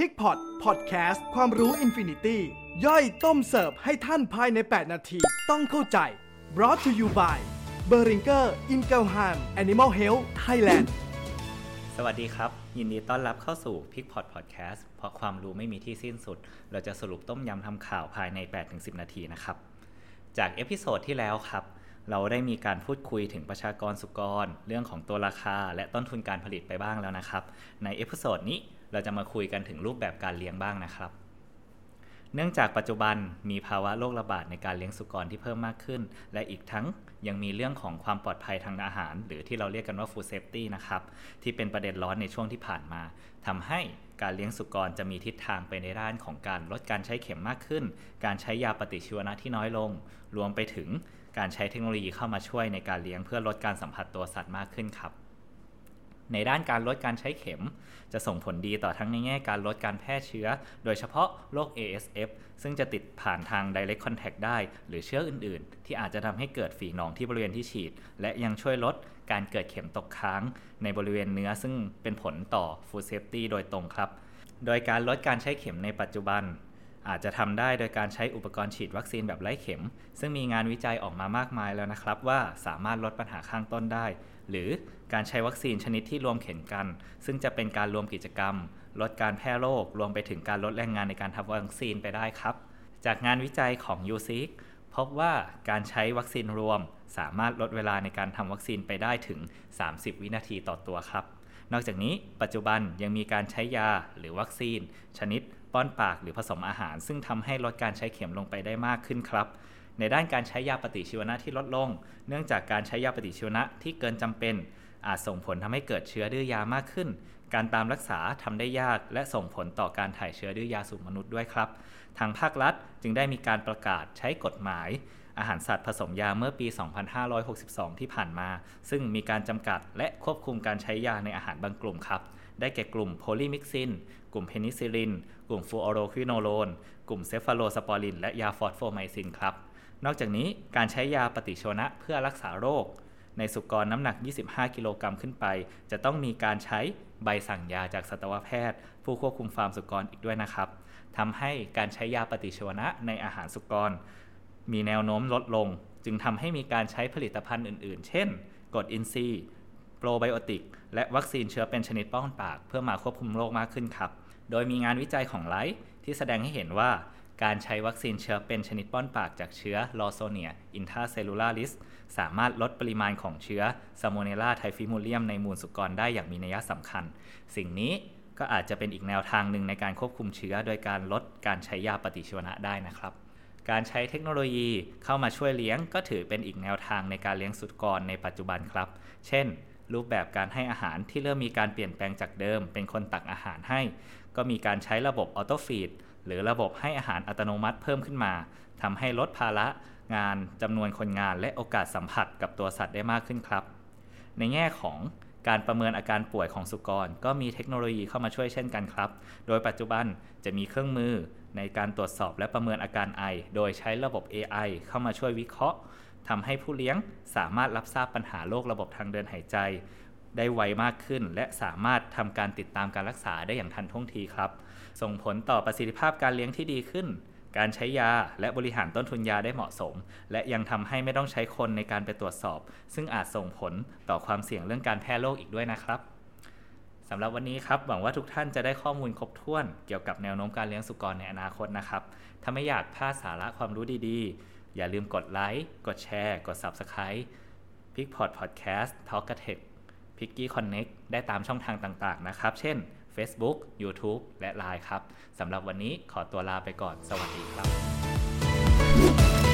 PIGPOT Podcast ความรู้ infinity ย่อยต้มเสิร์ฟให้ท่านภายใน 8 นาที ต้องเข้าใจ brought to you by b e r i n g e r i n g e l h a m Animal Health Thailand สวัสดีครับ ยินดีต้อนรับเข้าสู่ PIGPOT Podcast เพราะความรู้ไม่มีที่สิ้นสุด เราจะสรุปต้มยำทำข่าวภายใน 8-10 นาทีนะครับ จาก episode ที่แล้วครับ เราได้มีการพูดคุยถึงประชากรสุกร เรื่องของตัวราคา และต้นทุนการผลิตไปบ้างแล้วนะครับ ใน episode นี้เราจะมาคุยกันถึงรูปแบบการเลี้ยงบ้างนะครับ เนื่องจากปัจจุบันมีภาวะโรคระบาดในการเลี้ยงสุกรที่เพิ่มมากขึ้น และอีกทั้งยังมีเรื่องของความปลอดภัยทางอาหาร หรือที่เราเรียกกันว่า food safety นะครับ ที่เป็นประเด็นร้อนในช่วงที่ผ่านมาทำให้การเลี้ยงสุกรจะมีทิศทางไปในด้านของการลดการใช้เข็มมากขึ้น การใช้ยาปฏิชีวนะที่น้อยลง รวมไปถึง การใช้เทคโนโลยีเข้ามาช่วยในการเลี้ยงเพื่อลดการสัมผัสตัวสัตว์มากขึ้นครับ ในด้านการลดการใช้เข็ม จะส่งผลดีต่อทั้งในแง่การลดการแพร่เชื้อ โดยเฉพาะโรค ASF ซึ่งจะติดผ่านทาง direct contact ได้ หรือเชื้ออื่น ๆ ที่อาจจะทำให้เกิดฝีหนองที่บริเวณที่ฉีด และยังช่วยลดการเกิดเข็มตกค้าง ในบริเวณเนื้อซึ่งเป็นผลต่อ food safety โดยตรงครับ โดยการลดการใช้เข็มในปัจจุบัน อาจจะทำได้โดยการใช้อุปกรณ์ฉีดวัคซีนแบบไร้เข็ม ซึ่งมีงานวิจัยออกมามากมายแล้วนะครับว่าสามารถลดปัญหาข้างต้นได้ หรือการใช้วัคซีนชนิดที่รวมเข็มกัน ซึ่งจะเป็นการรวมกิจกรรม ลดการแพร่โรครวมไปถึงการลดแรงงานในการทำวัคซีนไปได้ครับ จากงานวิจัยของ u c พบว่าการใช้วัคซีนรวม สามารถลดเวลาในการทำวัคซีนไปได้ถึง 30 วินาทีต่อตัวครับ นอกจากนี้ปัจจุบันยังมีการใช้ยาหรือวัคซีน ชนิดป้อนปากหรือผสมอาหาร ซึ่งทำให้ลดการใช้เข็มลงไปได้มากขึ้นครับ ในด้านการใช้ยาปฏิชีวนะที่ลดลง เนื่องจากการใช้ยาปฏิชีวนะที่เกินจำเป็น อาจส่งผลทำให้เกิดเชื้อดื้อยามากขึ้น การตามรักษาทำได้ยากและส่งผลต่อการถ่ายเชื้อดื้อยาสู่มนุษย์ด้วยครับ ทางภาครัฐจึงได้มีการประกาศใช้กฎหมายอาหารสัตว์ผสมยาเมื่อปี 2562 ที่ผ่านมา ซึ่งมีการจำกัดและควบคุมการใช้ยาในอาหารบางกลุ่มครับ ได้แก่กลุ่มโพลีมิกซิน กลุ่มเพนิซิลิน กลุ่มฟลูออโรควิโนโลน กลุ่มเซฟาโลสปอริน และยาฟอสโฟไมซินครับ นอกจากนี้การใช้ยาปฏิชีวนะเพื่อรักษาโรค ในสุกรน้ำหนัก 25 กิโลกรัมขึ้นไป จะต้องมีการใช้ใบสั่งยาจากสัตวแพทย์ ผู้ควบคุมฟาร์มสุกรอีกด้วยนะครับทำให้การใช้ยาปฏิชีวนะในอาหารสุกร มีแนวโน้มลดลง จึงทำให้มีการใช้ผลิตภัณฑ์อื่น ๆ เช่นกรดอินทรีย์โปรไบโอติก และวัคซีนเชื้อเป็นชนิดป้อนปาก เพื่อมาควบคุมโรคมากขึ้นครับ โดยมีงานวิจัยของ Leite ที่แสดงให้เห็นว่าการใช้วัคซีนเชื้อเป็นชนิดป้อนปากจากเชื้อ Lawsonia intracellularis สามารถลดปริมาณของเชื้อ Salmonella Typhimurium ในมูลสุกรได้อย่างมีนัยสำคัญ สิ่งนี้ก็อาจจะเป็นอีกแนวทางหนึ่งในการควบคุมเชื้อ โดยการลดการใช้ยาปฏิชีวนะได้นะครับ การใช้เทคโนโลยีเข้ามาช่วยเลี้ยง ก็ถือเป็นอีกแนวทางในการเลี้ยงสุกรในปัจจุบันครับ เช่น รูปแบบการให้อาหารที่เริ่มมีการเปลี่ยนแปลงจากเดิม เป็นคนตักอาหารให้ ก็มีการใช้ระบบออโตฟีดหรือระบบให้อาหารอัตโนมัติเพิ่มขึ้นมาทำให้ลดภาระงานจำนวนคนงานและโอกาสสัมผัสกับตัวสัตว์ได้มากขึ้นครับ ในแง่ของการประเมินอาการป่วยของสุกร ก็มีเทคโนโลยีเข้ามาช่วยเช่นกันครับ โดยปัจจุบันจะมีเครื่องมือในการตรวจสอบและประเมินอาการไอ โดยใช้ระบบ AI เข้ามาช่วยวิเคราะห์ ทำให้ผู้เลี้ยงสามารถรับทราบปัญหาโรคระบบทางเดินหายใจ ได้ไวมากขึ้น และสามารถทำการติดตามการรักษาได้อย่างทันท่วงทีครับ ส่งผลต่อประสิทธิภาพการเลี้ยงที่ดีขึ้น การใช้ยาและบริหารต้นทุนยาได้เหมาะสม และยังทำให้ไม่ต้องใช้คนในการไปตรวจสอบ ซึ่งอาจส่งผลต่อความเสี่ยงเรื่องการแพร่โรคอีกด้วยนะครับสำหรับวันนี้ครับหวังว่าทุกท่านจะได้ข้อมูลครบถ้วน เกี่ยวกับแนวโน้มการเลี้ยงสุกรในอนาคตนะครับ ถ้าไม่อยากพลาดสาระความรู้ดีๆ อย่าลืมกดไลค์ กดแชร์ กด Subscribe p i c p o d Podcast Talk a t e c h p i c k y Connect ได้ตามช่องทางต่างๆนะครับ เช่น Facebook YouTube และ Line ครับสำหรับวันนี้ขอตัวลาไปก่อนสวัสดีครับ